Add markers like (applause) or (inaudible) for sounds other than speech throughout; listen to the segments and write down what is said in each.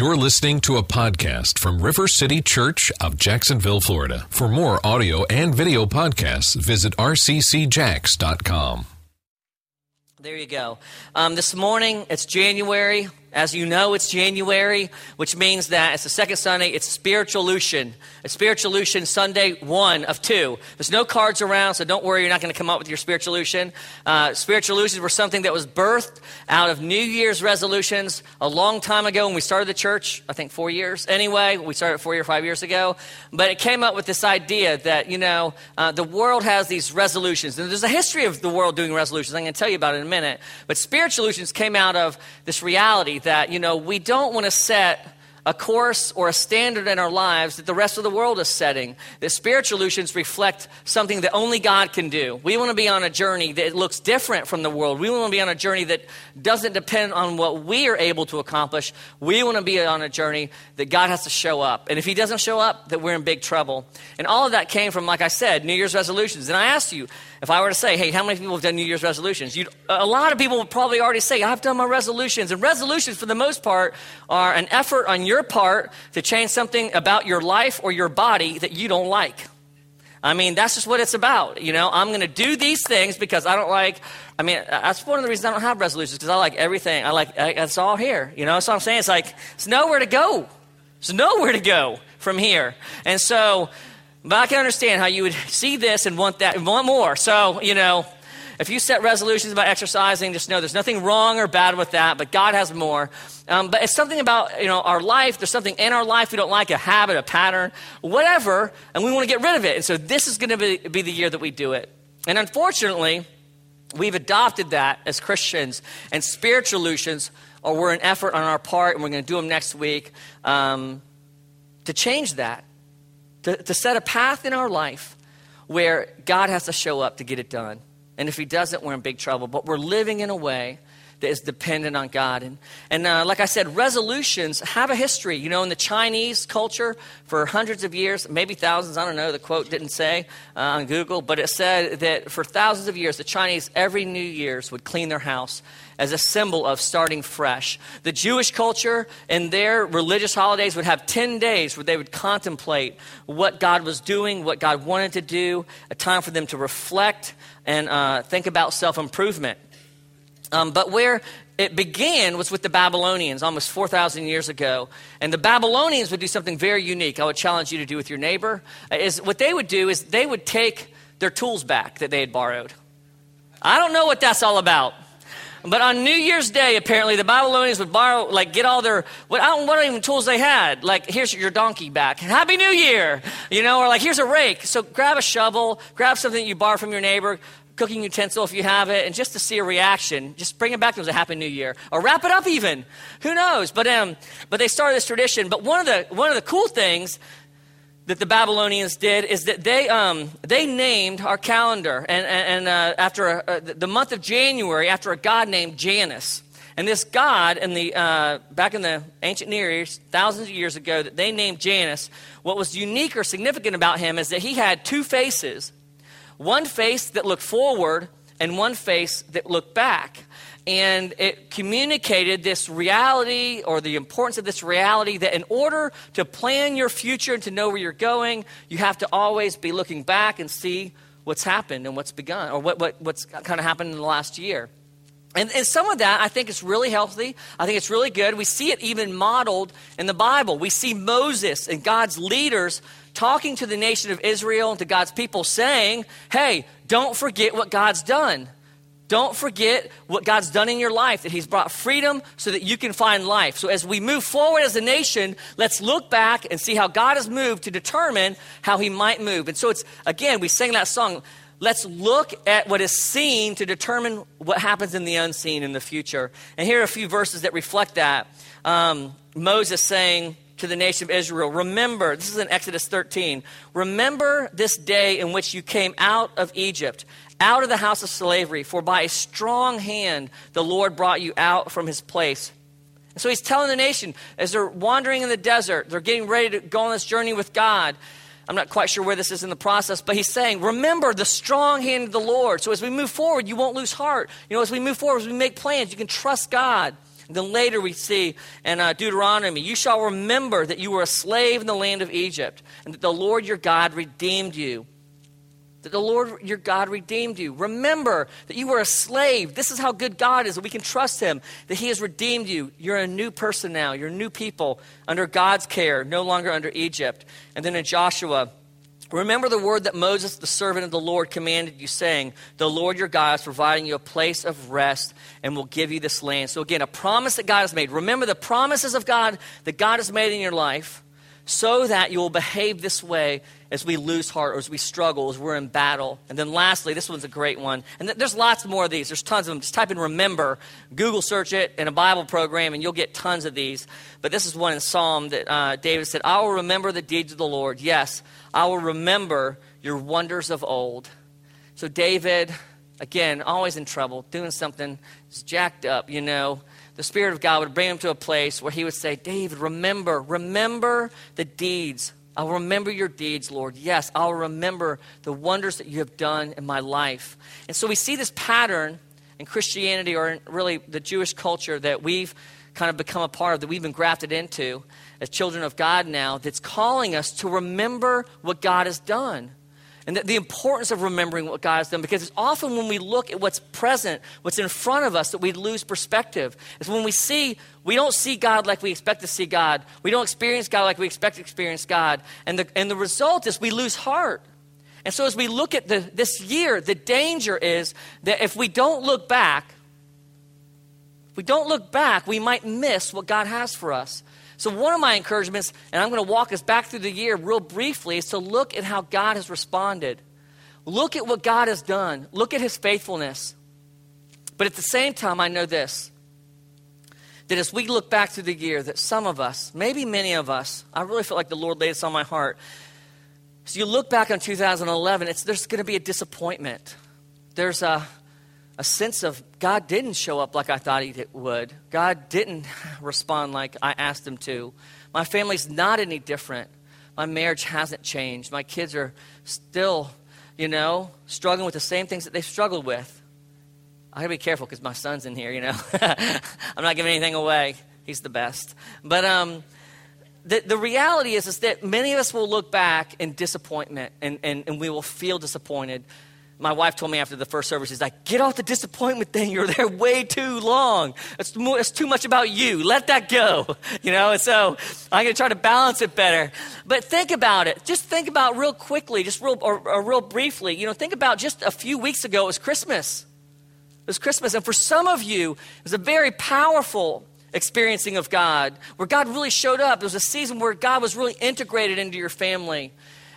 You're listening to a podcast from River City Church of Jacksonville, Florida. For more audio and video podcasts, visit rccjax.com. There you go. Um, this morning, it's January. As you know, it's January, which means that it's the second Sunday. It's Spiritualution. It's Spiritualution Sunday one of two. There's no cards around, so don't worry, you're not going to come up with your Spiritualution. Uh, spiritualutions were something that was birthed out of New Year's resolutions a long time ago when we started the church. I think four years. Anyway, we started four or five years ago. But it came up with this idea that, you know, uh, the world has these resolutions. And there's a history of the world doing resolutions. I'm going to tell you about it in a minute. But Spiritualutions came out of this reality that, you know, we don't want to set a course or a standard in our lives that the rest of the world is setting. That spiritualutions reflect something that only God can do. We want to be on a journey that looks different from the world. We want to be on a journey that doesn't depend on what we are able to accomplish. We want to be on a journey that God has to show up. And if He doesn't show up, that we're in big trouble. And all of that came from, like I said, New Year's resolutions. And I asked you, if I were to say, hey, how many people have done New Year's resolutions? You'd, a lot of people would probably already say, I've done my resolutions. And resolutions, for the most part, are an effort on your part to change something about your life or your body that you don't like. I mean, that's just what it's about. You know, I'm going to do these things because I don't like, I mean, that's one of the reasons I don't have resolutions because I like everything. I like, I, it's all here. You know, what I'm saying. It's like, it's nowhere to go. There's nowhere to go from here. And so, but I can understand how you would see this and want that and want more. So, you know, if you set resolutions about exercising, just know there's nothing wrong or bad with that, but God has more. Um, but it's something about, you know, our life. There's something in our life we don't like, a habit, a pattern, whatever, and we want to get rid of it. And so this is going to be, be the year that we do it. And unfortunately, we've adopted that as Christians, and spiritualutions or we're an effort on our part, and we're going to do them next week um, to change that to, to set a path in our life where God has to show up to get it done. And if He doesn't, we're in big trouble. But we're living in a way that is dependent on God. And, and uh, like I said, resolutions have a history. You know, in the Chinese culture for hundreds of years, maybe thousands, I don't know, the quote didn't say uh, on Google, but it said that for thousands of years, the Chinese every New Year's would clean their house as a symbol of starting fresh. The Jewish culture and their religious holidays would have 10 days where they would contemplate what God was doing, what God wanted to do, a time for them to reflect and uh, think about self improvement. Um, but where it began was with the Babylonians almost 4,000 years ago. And the Babylonians would do something very unique. I would challenge you to do with your neighbor. Is what they would do is they would take their tools back that they had borrowed. I don't know what that's all about. But on New Year's Day, apparently, the Babylonians would borrow, like, get all their, what, I don't what even tools they had. Like, here's your donkey back. (laughs) Happy New Year! You know, or like, here's a rake. So grab a shovel, grab something you borrow from your neighbor, cooking utensil if you have it, and just to see a reaction, just bring it back to as a Happy New Year. Or wrap it up even. Who knows? But, um, but they started this tradition. But one of the, one of the cool things that the Babylonians did is that they, um, they named our calendar and, and, uh, after a, uh, the month of January after a god named Janus. And this god, in the, uh, back in the ancient Near East, thousands of years ago, that they named Janus, what was unique or significant about him is that he had two faces one face that looked forward and one face that looked back and it communicated this reality or the importance of this reality that in order to plan your future and to know where you're going, you have to always be looking back and see what's happened and what's begun or what, what, what's kind of happened in the last year. And, and, some of that I think is really healthy. I think it's really good. We see it even modeled in the Bible. We see Moses and God's leaders talking to the nation of Israel and to God's people saying, hey, don't forget what God's done. Don't forget what God's done in your life, that He's brought freedom so that you can find life. So, as we move forward as a nation, let's look back and see how God has moved to determine how He might move. And so, it's again, we sang that song. Let's look at what is seen to determine what happens in the unseen in the future. And here are a few verses that reflect that. Um, Moses saying, to the nation of Israel, Remember, this is in Exodus 13, remember this day in which you came out of Egypt, out of the house of slavery, for by a strong hand the Lord brought you out from his place. And so he's telling the nation, as they're wandering in the desert, they're getting ready to go on this journey with God. I'm not quite sure where this is in the process, but he's saying, remember the strong hand of the Lord. So as we move forward, you won't lose heart. You know, as we move forward, as we make plans, you can trust God. And then later we see in uh, Deuteronomy, you shall remember that you were a slave in the land of Egypt, and that the Lord your God redeemed you that the Lord your God redeemed you. Remember that you were a slave. This is how good God is, that we can trust Him, that He has redeemed you. You're a new person now. You're new people under God's care, no longer under Egypt. And then in Joshua, remember the word that Moses, the servant of the Lord, commanded you, saying, The Lord your God is providing you a place of rest and will give you this land. So again, a promise that God has made. Remember the promises of God that God has made in your life so that you will behave this way as we lose heart or as we struggle, as we're in battle. And then lastly, this one's a great one. And th- there's lots more of these. There's tons of them. Just type in remember, Google search it in a Bible program, and you'll get tons of these. But this is one in Psalm that uh, David said, I will remember the deeds of the Lord. Yes, I will remember your wonders of old. So David, again, always in trouble, doing something, is jacked up, you know the Spirit of God would bring him to a place where he would say, David, remember, remember the deeds. I'll remember your deeds, Lord. Yes, I'll remember the wonders that you have done in my life. And so we see this pattern in Christianity or in really the Jewish culture that we've kind of become a part of, that we've been grafted into as children of God now, that's calling us to remember what God has done and the, the, importance of remembering what God has done because it's often when we look at what's present, what's in front of us, that we lose perspective. It's when we see, we don't see God like we expect to see God. We don't experience God like we expect to experience God. And the, and the result is we lose heart. And so as we look at the, this year, the danger is that if we don't look back, if we don't look back, we might miss what God has for us. So, one of my encouragements, and I'm going to walk us back through the year real briefly, is to look at how God has responded. Look at what God has done. Look at his faithfulness. But at the same time, I know this that as we look back through the year, that some of us, maybe many of us, I really feel like the Lord laid this on my heart. So you look back on 2011, it's, there's going to be a disappointment. There's a, a sense of God didn't show up like I thought He would. God didn't (laughs) respond like I asked Him to. My family's not any different. My marriage hasn't changed. My kids are still, you know, struggling with the same things that they've struggled with. I gotta be careful because my son's in here, you know. (laughs) I'm not giving anything away. He's the best. But um, the, the reality is, is that many of us will look back in disappointment and, and, and we will feel disappointed my wife told me after the first service, she's like, get off the disappointment thing. You're there way too long. It's, more, it's too much about you. Let that go. (laughs) You know, and so I'm going to try to balance it better. But think about it. Just think about real quickly, just real, or, or real briefly. You know, think about just a few weeks ago, it was Christmas. It was Christmas. And for some of you, it was a very powerful experiencing of God, where God really showed up. It was a season where God was really integrated into your family.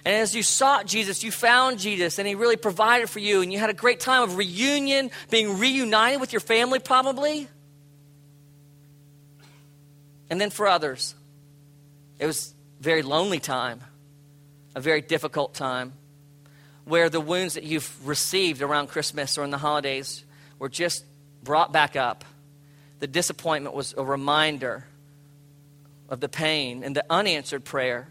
And as you sought Jesus, you found Jesus, and He really provided for you, and you had a great time of reunion, being reunited with your family, probably. And then for others, it was a very lonely time, a very difficult time, where the wounds that you've received around Christmas or in the holidays were just brought back up. The disappointment was a reminder of the pain and the unanswered prayer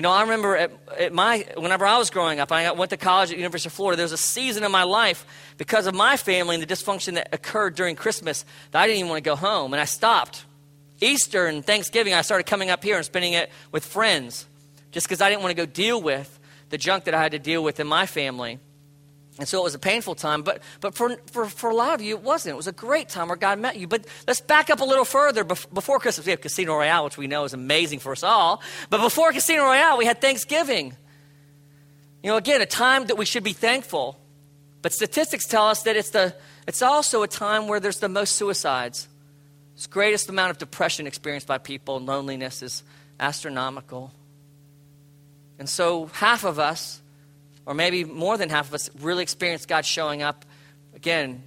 you know, I remember at, at, my, whenever I was growing up, I went to college at University of Florida. There was a season in my life because of my family and the dysfunction that occurred during Christmas that I didn't even want to go home, and I stopped. Easter and Thanksgiving, I started coming up here and spending it with friends just because I didn't want to go deal with the junk that I had to deal with in my family. And so it was a painful time, but, but for, for, for a lot of you, it wasn't. It was a great time where God met you. But let's back up a little further. Before Christmas, we have Casino Royale, which we know is amazing for us all. But before Casino Royale, we had Thanksgiving. You know, again, a time that we should be thankful. But statistics tell us that it's, the, it's also a time where there's the most suicides. The greatest amount of depression experienced by people and loneliness is astronomical. And so half of us or maybe more than half of us really experienced God showing up, again,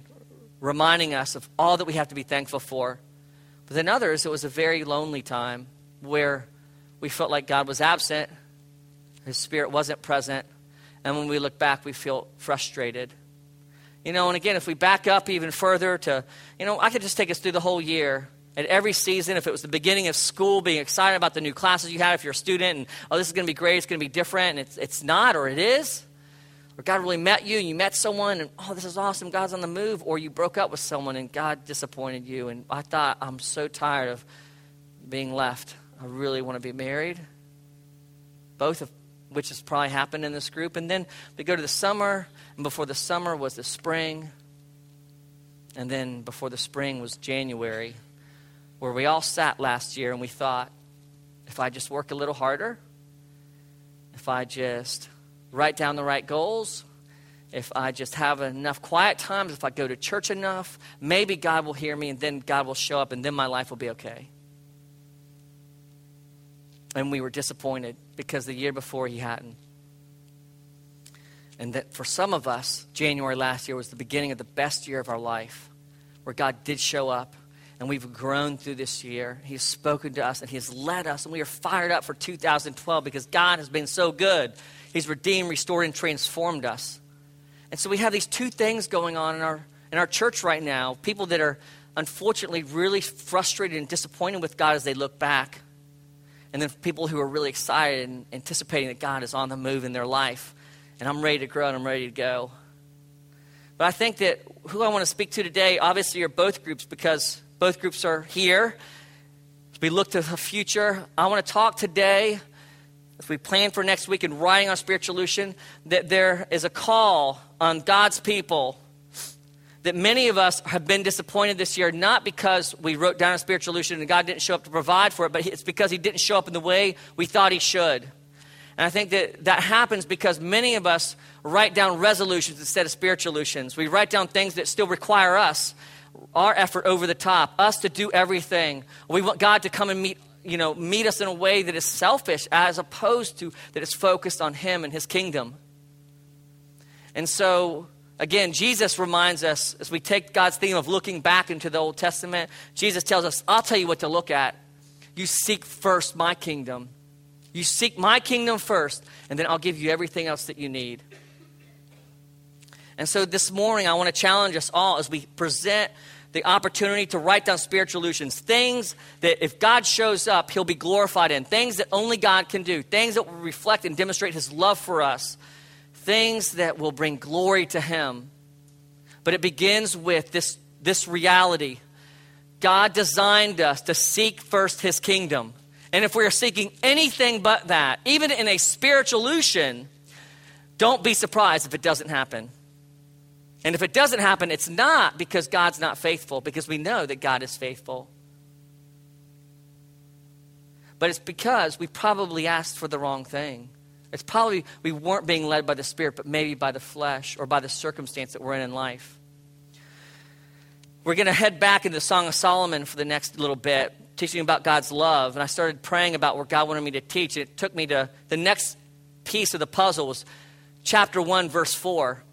reminding us of all that we have to be thankful for. But then others, it was a very lonely time where we felt like God was absent, His Spirit wasn't present, and when we look back, we feel frustrated. You know, and again, if we back up even further to, you know, I could just take us through the whole year at every season, if it was the beginning of school, being excited about the new classes you had, if you're a student, and oh, this is going to be great, it's going to be different, and it's, it's not, or it is, or God really met you and you met someone and, oh, this is awesome, God's on the move, or you broke up with someone and God disappointed you. And I thought, I'm so tired of being left. I really want to be married. Both of which has probably happened in this group. And then we go to the summer, and before the summer was the spring. And then before the spring was January, where we all sat last year and we thought, if I just work a little harder, if I just write down the right goals, if I just have enough quiet times, if I go to church enough, maybe God will hear me and then God will show up and then my life will be okay. And we were disappointed because the year before he hadn't. And that for some of us, January last year was the beginning of the best year of our life, where God did show up and we've grown through this year. He's spoken to us and He has led us, and we are fired up for 2012 because God has been so good. He's redeemed, restored, and transformed us. And so we have these two things going on in our, in our church right now people that are unfortunately really frustrated and disappointed with God as they look back. And then people who are really excited and anticipating that God is on the move in their life. And I'm ready to grow and I'm ready to go. But I think that who I want to speak to today, obviously, are both groups because both groups are here. As we look to the future, I want to talk today, as we plan for next week in writing our spiritualution, that there is a call on God's people that many of us have been disappointed this year, not because we wrote down a spiritualution and God didn't show up to provide for it, but it's because He didn't show up in the way we thought He should. And I think that that happens because many of us write down resolutions instead of spiritualutions. We write down things that still require us our effort over the top, us to do everything. We want God to come and meet, you know, meet us in a way that is selfish as opposed to that is focused on Him and His kingdom. And so, again, Jesus reminds us as we take God's theme of looking back into the Old Testament, Jesus tells us, I'll tell you what to look at. You seek first my kingdom. You seek my kingdom first, and then I'll give you everything else that you need. And so this morning, I want to challenge us all as we present the opportunity to write down spiritualutions, things that if God shows up, he'll be glorified in, things that only God can do, things that will reflect and demonstrate his love for us, things that will bring glory to him. But it begins with this, this reality God designed us to seek first his kingdom. And if we are seeking anything but that, even in a spiritualution, don't be surprised if it doesn't happen. And if it doesn't happen, it's not because God's not faithful, because we know that God is faithful. But it's because we probably asked for the wrong thing. It's probably we weren't being led by the Spirit, but maybe by the flesh or by the circumstance that we're in in life. We're going to head back into the Song of Solomon for the next little bit, teaching about God's love. And I started praying about where God wanted me to teach. It took me to the next piece of the puzzle was chapter 1, verse 4.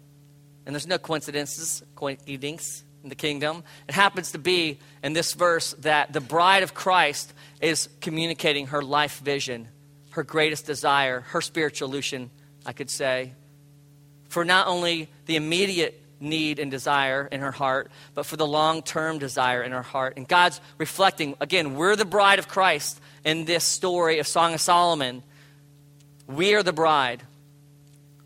And there's no coincidences, coincidence in the kingdom. It happens to be in this verse that the bride of Christ is communicating her life vision, her greatest desire, her spiritualution, I could say, for not only the immediate need and desire in her heart, but for the long term desire in her heart. And God's reflecting, again, we're the bride of Christ in this story of Song of Solomon. We are the bride.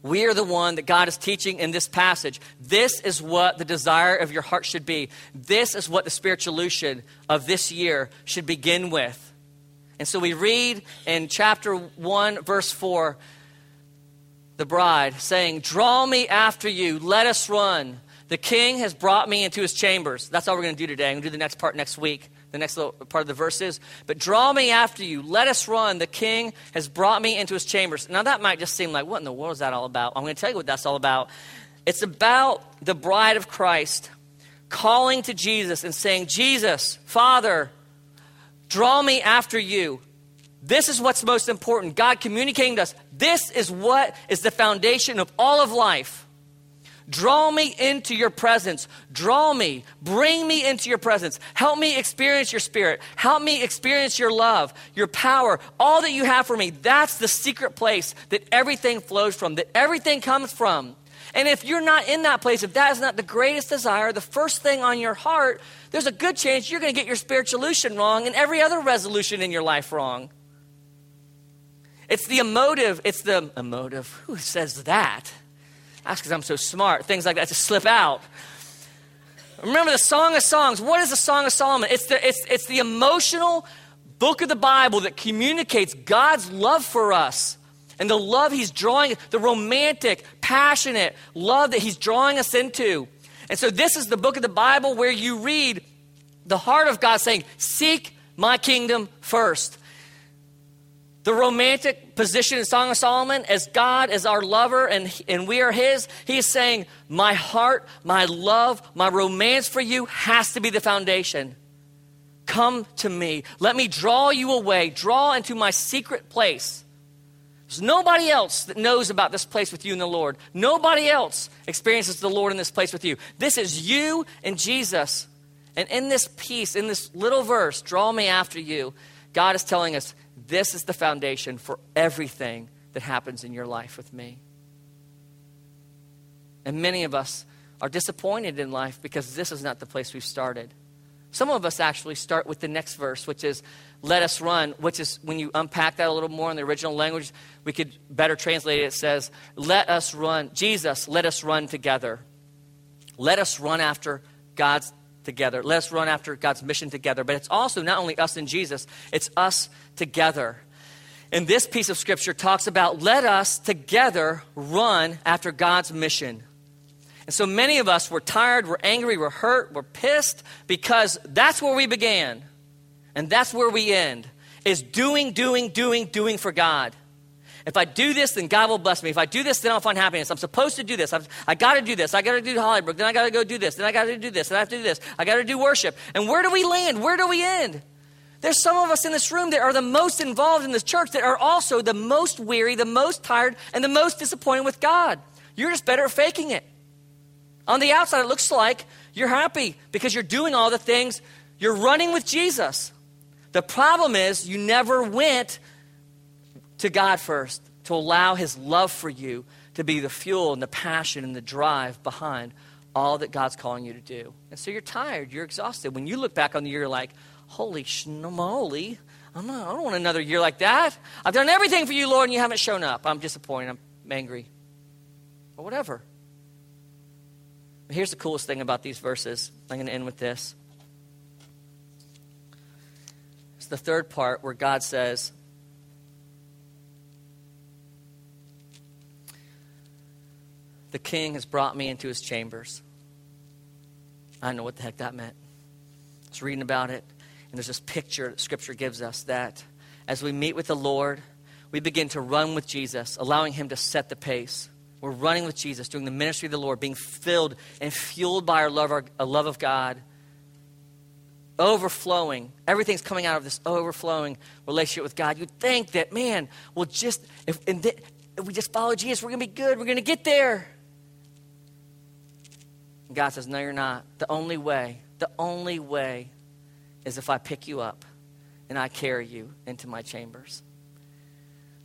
We are the one that God is teaching in this passage. This is what the desire of your heart should be. This is what the spiritualution of this year should begin with. And so we read in chapter 1, verse 4, the bride saying, Draw me after you, let us run. The king has brought me into his chambers. That's all we're going to do today. I'm going to do the next part next week the next little part of the verse is, But draw me after you, let us run. The king has brought me into his chambers. Now, that might just seem like, what in the world is that all about? I'm going to tell you what that's all about. It's about the bride of Christ calling to Jesus and saying, Jesus, Father, draw me after you. This is what's most important. God communicating to us. This is what is the foundation of all of life. Draw me into your presence. Draw me. Bring me into your presence. Help me experience your spirit. Help me experience your love, your power, all that you have for me. That's the secret place that everything flows from, that everything comes from. And if you're not in that place, if that is not the greatest desire, the first thing on your heart, there's a good chance you're going to get your spiritualution wrong and every other resolution in your life wrong. It's the emotive, it's the emotive. Who says that? That's because I'm so smart. Things like that just slip out. Remember the Song of Songs. What is the Song of Solomon? It's the, it's, it's the emotional book of the Bible that communicates God's love for us and the love He's drawing, the romantic, passionate love that He's drawing us into. And so, this is the book of the Bible where you read the heart of God saying, Seek my kingdom first. The romantic position in Song of Solomon, as God as our lover and, and we are His, He is saying, My heart, my love, my romance for you has to be the foundation. Come to me. Let me draw you away, draw into my secret place. There's nobody else that knows about this place with you and the Lord. Nobody else experiences the Lord in this place with you. This is you and Jesus. And in this piece, in this little verse, draw me after you, God is telling us, this is the foundation for everything that happens in your life with me. And many of us are disappointed in life because this is not the place we've started. Some of us actually start with the next verse, which is, let us run, which is, when you unpack that a little more in the original language, we could better translate it. It says, let us run, Jesus, let us run together. Let us run after God's together. Let us run after God's mission together. But it's also not only us and Jesus, it's us together. And this piece of scripture talks about let us together run after God's mission. And so many of us, we're tired, we're angry, we're hurt, we're pissed because that's where we began. And that's where we end is doing, doing, doing, doing for God. If I do this, then God will bless me. If I do this, then I'll find happiness. I'm supposed to do this. I've, I got to do this. I got to do Hollybrook. Then I got to go do this. Then I got to do this. Then I have to do this. I got to do worship. And where do we land? Where do we end? There's some of us in this room that are the most involved in this church that are also the most weary, the most tired, and the most disappointed with God. You're just better at faking it. On the outside, it looks like you're happy because you're doing all the things. You're running with Jesus. The problem is you never went to God first to allow His love for you to be the fuel and the passion and the drive behind all that God's calling you to do. And so you're tired, you're exhausted. When you look back on the year, you're like, holy schmoly, I'm not, I don't want another year like that. I've done everything for you, Lord, and you haven't shown up. I'm disappointed. I'm angry. Or whatever. Here's the coolest thing about these verses. I'm going to end with this. It's the third part where God says, The king has brought me into his chambers. I don't know what the heck that meant. I was reading about it, and there's this picture that Scripture gives us that as we meet with the Lord, we begin to run with Jesus, allowing him to set the pace. We're running with Jesus, doing the ministry of the Lord, being filled and fueled by our love, our, our love of God, overflowing. Everything's coming out of this overflowing relationship with God. You'd think that, man, we'll just, if, th- if we just follow Jesus, we're going to be good. We're going to get there. God says, No, you're not. The only way, the only way is if I pick you up and I carry you into my chambers.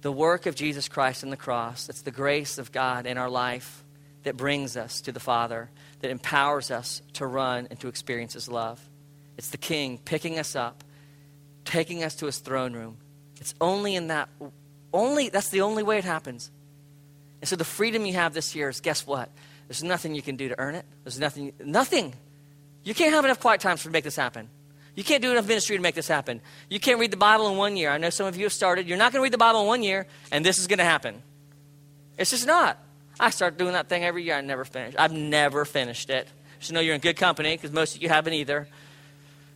The work of Jesus Christ on the cross, it's the grace of God in our life that brings us to the Father, that empowers us to run and to experience His love. It's the King picking us up, taking us to His throne room. It's only in that, only, that's the only way it happens. And so the freedom you have this year is guess what? There's nothing you can do to earn it. There's nothing, nothing. You can't have enough quiet times to make this happen. You can't do enough ministry to make this happen. You can't read the Bible in one year. I know some of you have started. You're not going to read the Bible in one year, and this is going to happen. It's just not. I start doing that thing every year. I never finish. I've never finished it. Just know you're in good company because most of you haven't either,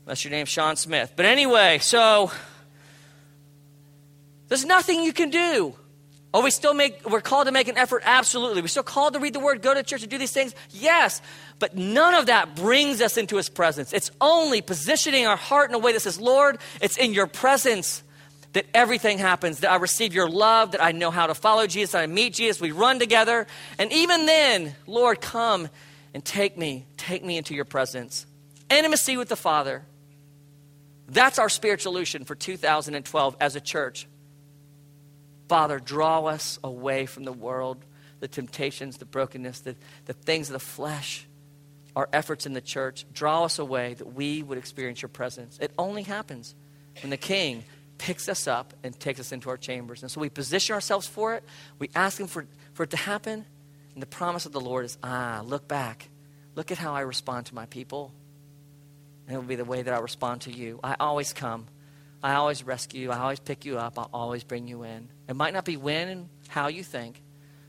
unless your name's Sean Smith. But anyway, so there's nothing you can do. Oh, we still make, we're called to make an effort? Absolutely. We're still called to read the word, go to church, and do these things? Yes. But none of that brings us into his presence. It's only positioning our heart in a way that says, Lord, it's in your presence that everything happens, that I receive your love, that I know how to follow Jesus, that I meet Jesus, we run together. And even then, Lord, come and take me, take me into your presence. Intimacy with the Father. That's our spiritualution for 2012 as a church. Father, draw us away from the world, the temptations, the brokenness, the, the things of the flesh, our efforts in the church. Draw us away that we would experience your presence. It only happens when the King picks us up and takes us into our chambers. And so we position ourselves for it. We ask Him for, for it to happen. And the promise of the Lord is ah, look back. Look at how I respond to my people. And it will be the way that I respond to you. I always come. I always rescue. I always pick you up. I'll always bring you in. It might not be when and how you think,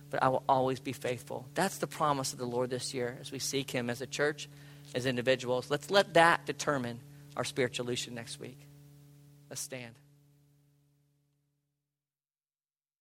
but I will always be faithful. That's the promise of the Lord this year as we seek Him as a church, as individuals. Let's let that determine our spiritual next week. Let's stand.